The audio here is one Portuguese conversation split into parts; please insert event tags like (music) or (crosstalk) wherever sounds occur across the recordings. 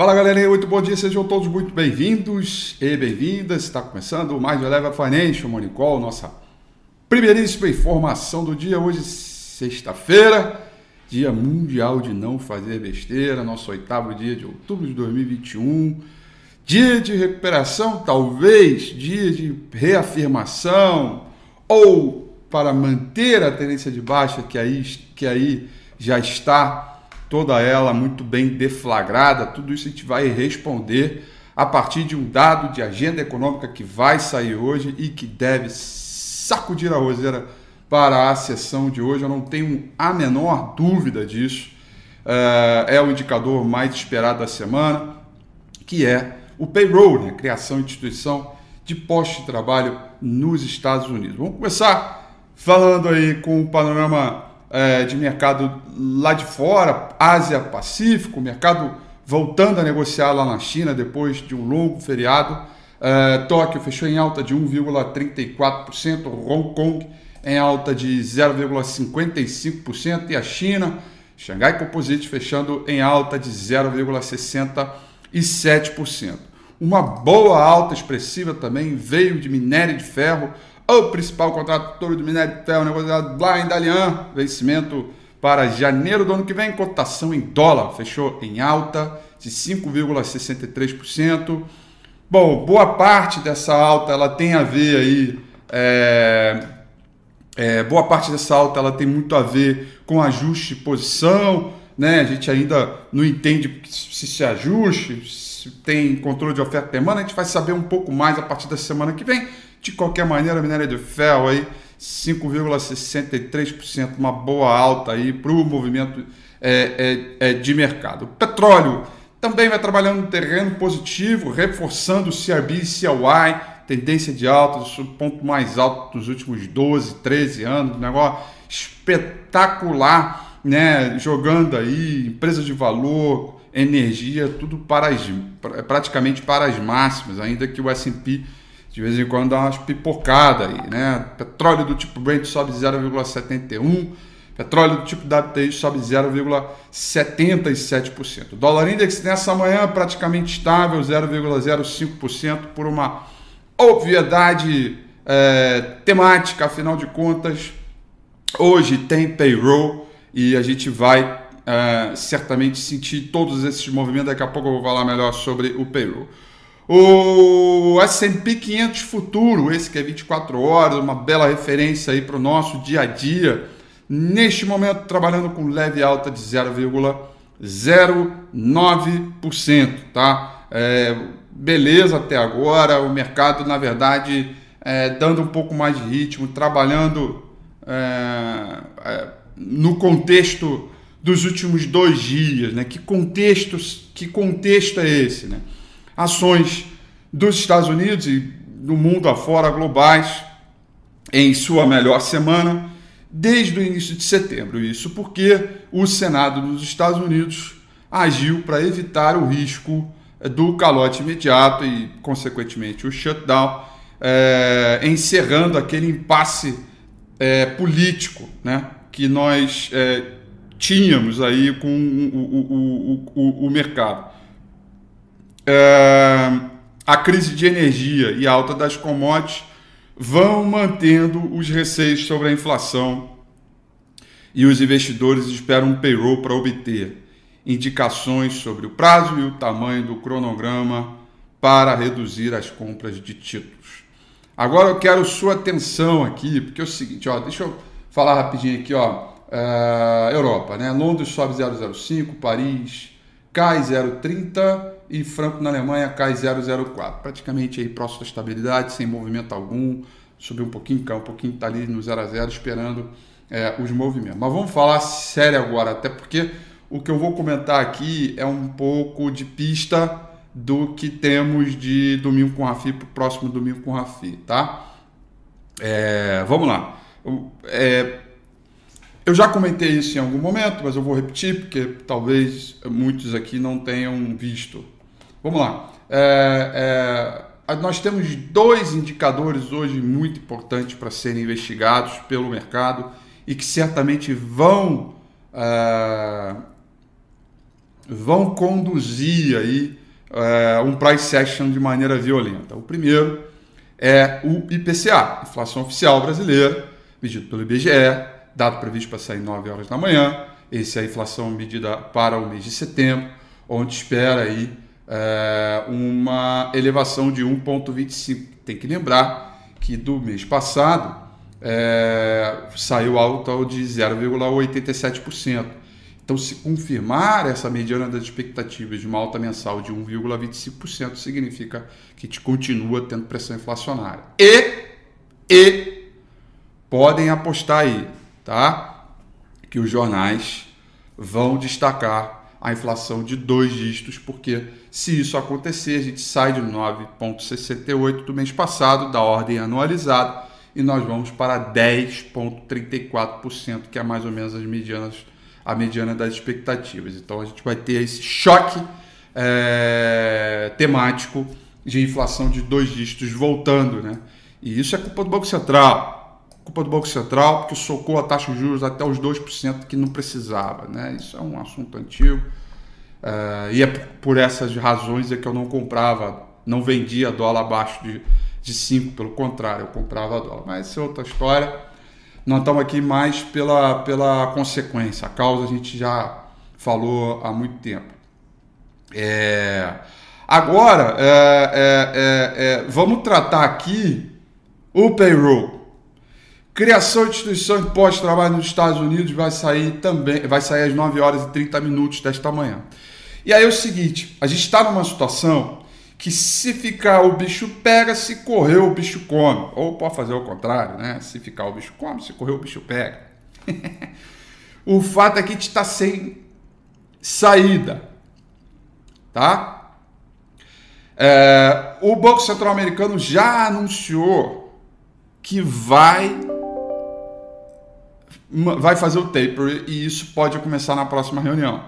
Fala galerinha, muito bom dia, sejam todos muito bem-vindos e bem-vindas. Está começando mais o Eleva Financial Morning Call, nossa primeiríssima informação do dia. Hoje, sexta-feira, Dia Mundial de Não Fazer Besteira, nosso oitavo dia de outubro de 2021. Dia de recuperação, talvez, dia de reafirmação, ou para manter a tendência de baixa que aí, que aí já está toda ela muito bem deflagrada. Tudo isso a gente vai responder a partir de um dado de agenda econômica que vai sair hoje e que deve sacudir a roseira para a sessão de hoje. Eu não tenho a menor dúvida disso. É, é o indicador mais esperado da semana, que é o payroll, né? criação e instituição de postos de trabalho nos Estados Unidos. Vamos começar falando aí com o panorama é, de mercado lá de fora, Ásia, Pacífico, mercado voltando a negociar lá na China depois de um longo feriado. É, Tóquio fechou em alta de 1,34%, Hong Kong em alta de 0,55% e a China, Xangai Composite fechando em alta de 0,67%. Uma boa alta expressiva também veio de minério de ferro, o principal contrator do minério de ferro negociado lá em Dalian, vencimento para janeiro do ano que vem, cotação em dólar, fechou em alta de 5,63%. Bom, boa parte dessa alta ela tem a ver aí, é, é, boa parte dessa alta ela tem muito a ver com ajuste de posição, né? A gente ainda não entende se se ajuste, se tem controle de oferta e demanda, a gente vai saber um pouco mais a partir da semana que vem. De qualquer maneira, minério de ferro aí 5,63%, uma boa alta aí para o movimento é, é, é, de mercado. Petróleo também vai trabalhando no terreno positivo, reforçando o CRB e CLY, tendência de alta, o ponto mais alto dos últimos 12, 13 anos, negócio espetacular, né? Jogando aí empresas de valor, energia, tudo para as, praticamente para as máximas, ainda que o S&P de vez em quando dá umas pipocadas aí, né? Petróleo do tipo Brent sobe 0,71%, petróleo do tipo WTI sobe 0,77%. O dólar index nessa manhã praticamente estável, 0,05% por uma obviedade é, temática, afinal de contas, hoje tem payroll e a gente vai é, certamente sentir todos esses movimentos. Daqui a pouco eu vou falar melhor sobre o payroll. O S&P 500 Futuro, esse que é 24 horas, uma bela referência aí para o nosso dia a dia. Neste momento, trabalhando com leve alta de 0,09%, tá? É, beleza até agora, o mercado, na verdade, é, dando um pouco mais de ritmo, trabalhando é, é no contexto dos últimos dois dias, né? Que contexto, que contexto é esse, né? Ações dos Estados Unidos e do mundo afora globais em sua melhor semana desde o início de setembro. Isso porque o Senado dos Estados Unidos agiu para evitar o risco eh, do calote imediato e, consequentemente, o shutdown, é, encerrando aquele impasse é, político né, que nós é, tínhamos aí com o, o, o, o mercado é, a crise de energia e a alta das commodities vão mantendo os receios sobre a inflação e os investidores esperam um payroll para obter indicações sobre o prazo e o tamanho do cronograma para reduzir as compras de títulos. Agora eu quero sua atenção aqui, porque é o seguinte, ó, deixa eu falar rapidinho aqui, ó, uh, Europa, né? Londres sobe 0,05, Paris cai 0,30 e Franco na Alemanha cai 0,04. Praticamente aí próximo da estabilidade, sem movimento algum. Subiu um pouquinho, caiu um pouquinho, está ali no 0 a 0 esperando é, os movimentos. Mas vamos falar sério agora, até porque o que eu vou comentar aqui é um pouco de pista do que temos de domingo com Rafi para o próximo domingo com Rafi, tá? É, vamos lá. É, eu já comentei isso em algum momento, mas eu vou repetir porque talvez muitos aqui não tenham visto. Vamos lá. É, é, nós temos dois indicadores hoje muito importantes para serem investigados pelo mercado e que certamente vão, é, vão conduzir aí é, um price action de maneira violenta. O primeiro é o IPCA, inflação oficial brasileira, medido pelo IBGE, dado previsto para sair 9 horas da manhã. Esse é a inflação medida para o mês de setembro, onde espera aí é, uma elevação de 1,25. Tem que lembrar que do mês passado é, saiu alta de 0,87%. Então, se confirmar essa mediana das expectativas de uma alta mensal de 1,25%, significa que te continua tendo pressão inflacionária. E, e podem apostar aí, tá? Que os jornais vão destacar a inflação de dois dígitos, porque se isso acontecer, a gente sai de 9,68 do mês passado, da ordem anualizada, e nós vamos para 10,34%, que é mais ou menos as medianas, a mediana das expectativas. Então a gente vai ter esse choque é, temático de inflação de dois dígitos voltando, né? E isso é culpa do Banco Central. Culpa do Banco Central, porque socou a taxa de juros até os 2% que não precisava, né? Isso é um assunto antigo. É, e é por essas razões é que eu não comprava, não vendia dólar abaixo de de 5, pelo contrário, eu comprava dólar. Mas isso é outra história. Nós estamos aqui mais pela, pela consequência. A causa a gente já falou há muito tempo. É... Agora, é, é, é vamos tratar aqui o payroll. Criação de instituição de pós-trabalho nos Estados Unidos vai sair também, vai sair às 9 horas e 30 minutos desta manhã. E aí é o seguinte, a gente está numa situação que se ficar o bicho pega, se correr o bicho come. Ou pode fazer o contrário, né? Se ficar o bicho come, se correr o bicho pega. (laughs) o fato é que a gente está sem saída, tá? É, o Banco Central Americano já anunciou que vai vai fazer o taper e isso pode começar na próxima reunião.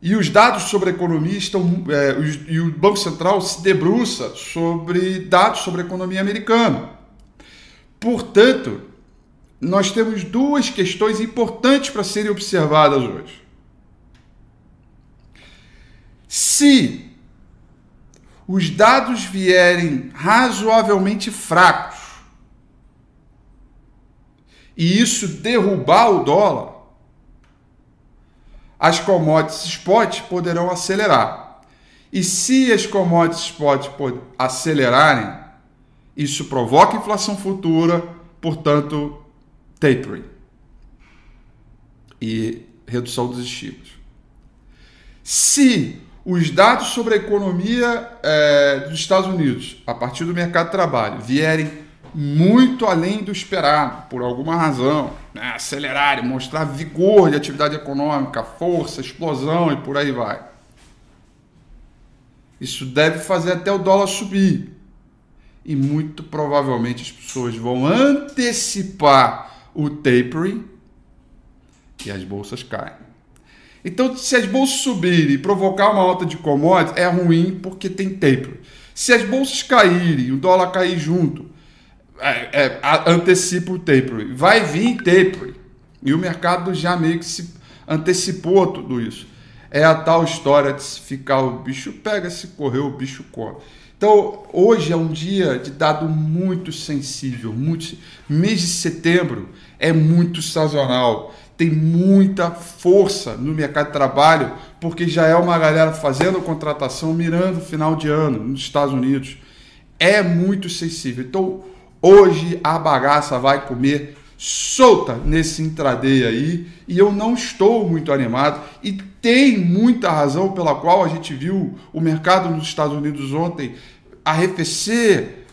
E os dados sobre a economia estão. É, e o Banco Central se debruça sobre dados sobre a economia americana. Portanto, nós temos duas questões importantes para serem observadas hoje. Se os dados vierem razoavelmente fracos e isso derrubar o dólar, as commodities spot poderão acelerar. E se as commodities spot acelerarem, isso provoca inflação futura, portanto, tapering e redução dos estímulos. Se os dados sobre a economia é, dos Estados Unidos, a partir do mercado de trabalho, vierem muito além do esperado, por alguma razão, né? acelerar, mostrar vigor de atividade econômica, força, explosão e por aí vai. Isso deve fazer até o dólar subir. E muito provavelmente as pessoas vão antecipar o tapering e as bolsas caem. Então, se as bolsas subirem e provocar uma alta de commodities, é ruim porque tem tapering. Se as bolsas caírem e o dólar cair junto, é, é, antecipa o tapering. Vai vir tapering. E o mercado já meio que se antecipou tudo isso. É a tal história de se ficar o bicho pega, se correr o bicho come. Então, hoje é um dia de dado muito sensível. Muito... Mês de setembro é muito sazonal. Tem muita força no mercado de trabalho, porque já é uma galera fazendo contratação mirando final de ano nos Estados Unidos. É muito sensível. Então, Hoje a bagaça vai comer solta nesse intraday aí e eu não estou muito animado e tem muita razão pela qual a gente viu o mercado nos Estados Unidos ontem arrefecer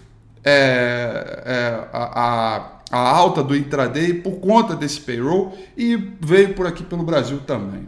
é, é, a, a, a, alta do intraday por conta desse payroll e veio por aqui pelo Brasil também,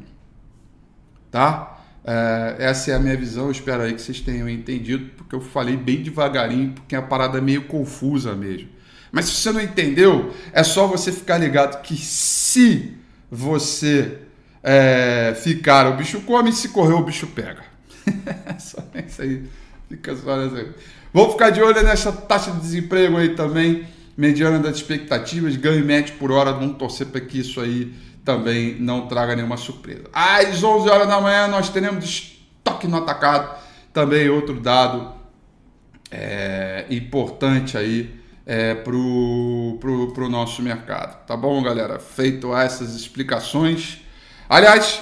tá? É, essa é a minha visão, espero aí que vocês tenham entendido, porque eu falei bem devagarinho, porque a parada é meio confusa mesmo. Mas se você não entendeu, é só você ficar ligado que se você é, ficar, o bicho come, se correr, o bicho pega. (laughs) só isso aí. Fica só nessa aí. Vamos ficar de olho nessa taxa de desemprego aí também, mediana das expectativas, ganho médio por hora, vamos torcer para que isso aí também não traga nenhuma surpresa. Às 11 horas da manhã nós teremos estoque no atacado, também outro dado é, importante aí é, pro, pro, pro nosso mercado. Tá bom, galera? Feito essas explicações. Aliás,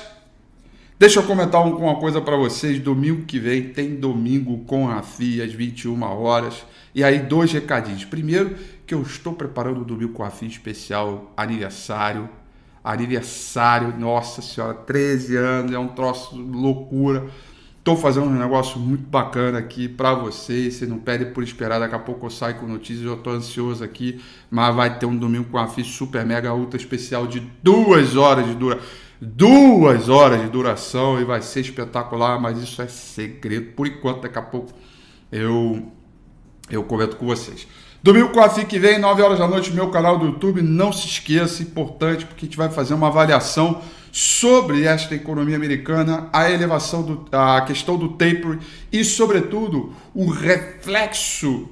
deixa eu comentar uma coisa para vocês. Domingo que vem tem domingo com a FIA às 21 horas. E aí, dois recadinhos. Primeiro, que eu estou preparando o domingo com a FIA especial aniversário aniversário, nossa senhora, 13 anos, é um troço loucura. Estou fazendo um negócio muito bacana aqui para vocês. Você não pede por esperar, daqui a pouco eu saio com notícias. Eu estou ansioso aqui, mas vai ter um domingo com a FIS super mega ultra especial de duas horas de duração. Duas horas de duração e vai ser espetacular, mas isso é segredo. Por enquanto, daqui a pouco eu, eu comento com vocês. Domingo com a FIC vem, 9 horas da noite, meu canal do YouTube. Não se esqueça, importante, porque a gente vai fazer uma avaliação sobre esta economia americana, a elevação, do, a questão do taper e, sobretudo, o reflexo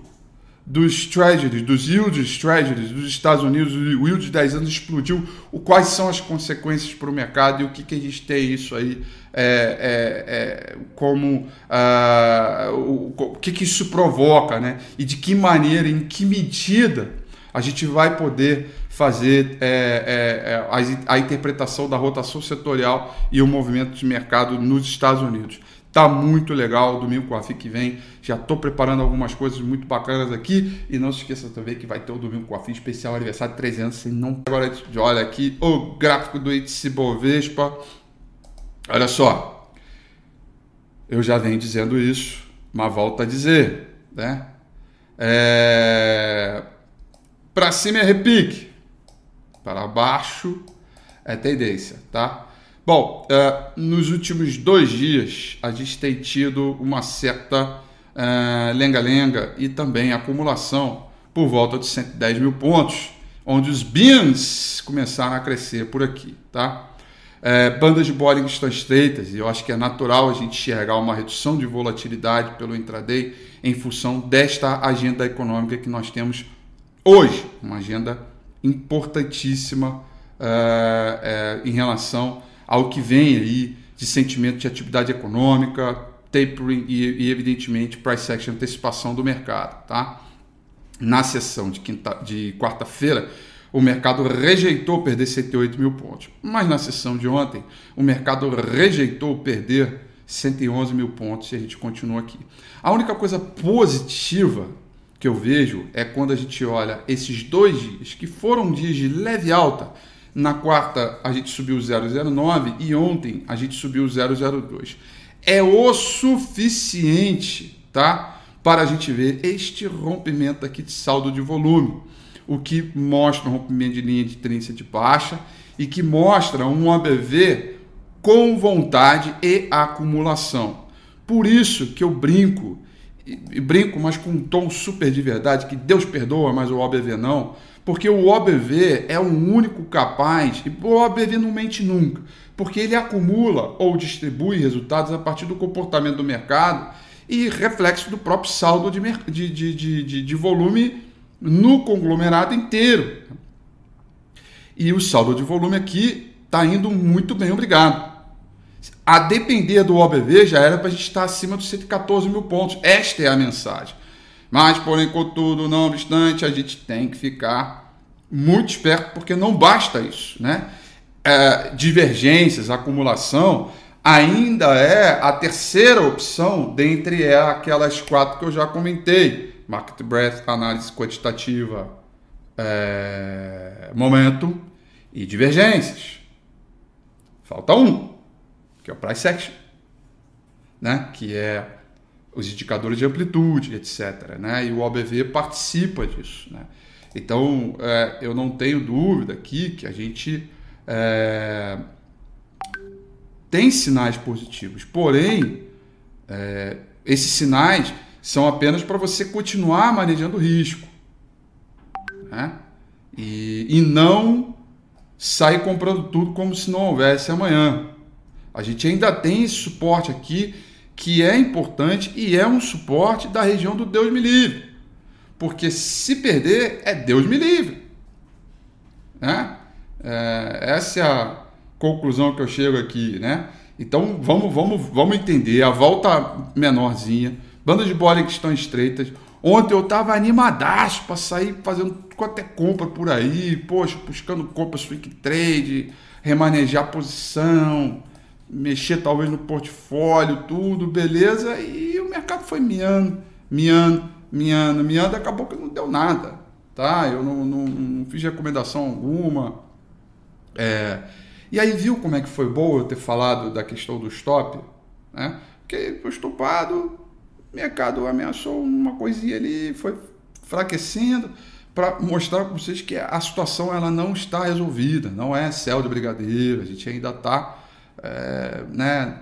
dos treasuries, dos yields treasuries dos Estados Unidos, o yield de 10 anos explodiu, o, quais são as consequências para o mercado e o que, que a gente tem isso aí é, é, é, como uh, o, o, que, que isso provoca, né? E de que maneira, em que medida a gente vai poder fazer é, é, é a, a interpretação da rotação setorial e o movimento de mercado nos Estados Unidos. Tá muito legal, domingo com a FIC vem. Já estou preparando algumas coisas muito bacanas aqui. E não se esqueça também que vai ter o domingo com a FIC especial aniversário de 300. Se não agora olha aqui o gráfico do índice Bovespa. Olha só. Eu já venho dizendo isso, mas volto a dizer, né? É... Para cima é repique, para baixo é tendência, tá? Bom, uh, nos últimos dois dias a gente tem tido uma certa é, lenga-lenga e também acumulação por volta de 110 mil pontos, onde os bins começaram a crescer por aqui, tá? É, bandas de Bollinger estão estreitas e eu acho que é natural a gente enxergar uma redução de volatilidade pelo intraday em função desta agenda econômica que nós temos hoje, uma agenda importantíssima é, é, em relação ao que vem aí de sentimento de atividade econômica, tapering e, e evidentemente, price action, antecipação do mercado. Tá? Na sessão de, quinta, de quarta-feira, o mercado rejeitou perder 108 mil pontos. Mas na sessão de ontem, o mercado rejeitou perder 111 mil pontos e a gente continua aqui. A única coisa positiva que eu vejo é quando a gente olha esses dois dias, que foram dias de leve alta, na quarta a gente subiu 0,09 e ontem a gente subiu 0,02. É o suficiente, tá? Para a gente ver este rompimento aqui de saldo de volume, o que mostra um rompimento de linha de tendência de baixa e que mostra um ABV com vontade e acumulação. Por isso que eu brinco, e brinco, mas com um tom super de verdade, que Deus perdoa, mas o OBV não porque o OBV é o único capaz, e o OBV não mente nunca, porque ele acumula ou distribui resultados a partir do comportamento do mercado e reflexo do próprio saldo de, de, de, de, de volume no conglomerado inteiro. E o saldo de volume aqui está indo muito bem, obrigado. A depender do OBV, já era para a gente estar acima dos 114 mil pontos. Esta é a mensagem. Mas, porém, contudo, não obstante, a gente tem que ficar muito esperto, porque não basta isso. Né? É, divergências, acumulação, ainda é a terceira opção dentre aquelas quatro que eu já comentei: market breadth, análise quantitativa, é, momento e divergências. Falta um, que é o price action, né? que é os indicadores de amplitude, etc. Né? E o OBV participa disso. Né? Então, é, eu não tenho dúvida aqui que a gente é, tem sinais positivos. Porém, é, esses sinais são apenas para você continuar manejando risco. Né? E, e não sair comprando tudo como se não houvesse amanhã. A gente ainda tem esse suporte aqui que é importante e é um suporte da região do Deus me livre. Porque se perder, é Deus me livre. Né? É, essa é a, conclusão que eu chego aqui, né? Então vamos, vamos, vamos entender. A volta menorzinha, bandas de bola que estão estreitas. Ontem eu tava animadaço para sair fazendo quanto é compra por aí, poxa, buscando compra swing trade, remanejar posição, mexer talvez no portfólio, tudo, beleza. E o mercado foi miando, miando, miando, miando, acabou que não deu nada, tá? Eu não, não, não fiz recomendação alguma. É, e aí viu como é que foi bom eu ter falado da questão do stop, né? Porque o estupado, o mercado ameaçou uma coisinha ali, foi enfraquecendo para mostrar para vocês que a situação ela não está resolvida, não é céu de brigadeiro, a gente ainda está, é, né,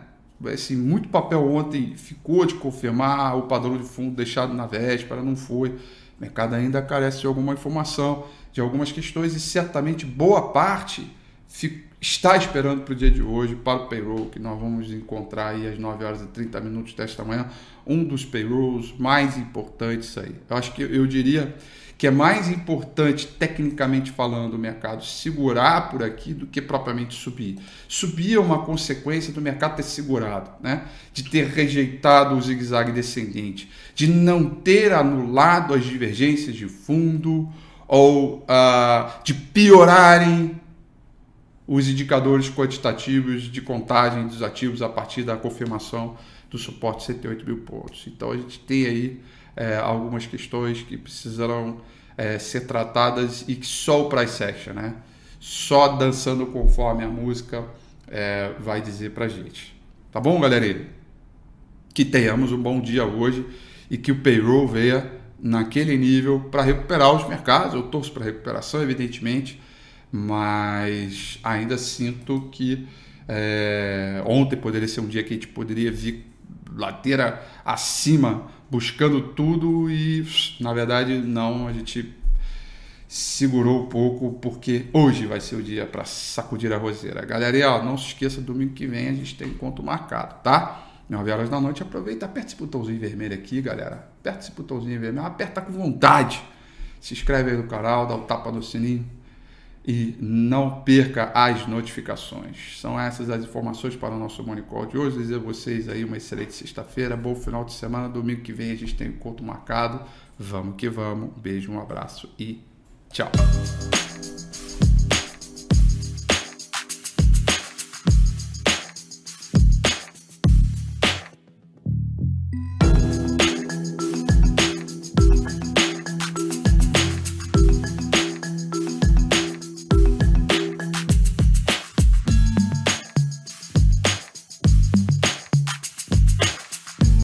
assim, muito papel ontem ficou de confirmar o padrão de fundo deixado na véspera, não foi, o mercado ainda carece de alguma informação, de algumas questões e certamente boa parte está esperando para o dia de hoje, para o payroll, que nós vamos encontrar aí às 9 horas e 30 minutos desta manhã, um dos payrolls mais importantes aí. Eu acho que eu diria que é mais importante, tecnicamente falando, o mercado segurar por aqui do que propriamente subir. Subir é uma consequência do mercado ter segurado, né? de ter rejeitado o zigue-zague descendente, de não ter anulado as divergências de fundo ou uh, de piorarem os indicadores quantitativos de contagem dos ativos a partir da confirmação do suporte de 108 mil pontos. Então a gente tem aí é, algumas questões que precisarão é, ser tratadas e que só o price action, né? Só dançando conforme a música é, vai dizer pra gente. Tá bom, galera? Que tenhamos um bom dia hoje e que o payroll venha naquele nível para recuperar os mercados. Eu torço para recuperação, evidentemente, mas ainda sinto que é, ontem poderia ser um dia que a gente poderia vir ladeira acima buscando tudo e na verdade não, a gente segurou um pouco porque hoje vai ser o dia para sacudir a roseira. Galera, ó, não se esqueça, domingo que vem a gente tem encontro marcado, tá? 9 horas da noite, aproveita, aperta esse botãozinho vermelho aqui, galera. Aperta esse botãozinho vermelho, aperta com vontade. Se inscreve aí no canal, dá um tapa no sininho e não perca as notificações. São essas as informações para o nosso Money Call de hoje. Desejo a vocês aí uma excelente sexta-feira, bom final de semana. Domingo que vem a gente tem um encontro marcado. Vamos que vamos. Beijo, um abraço e tchau.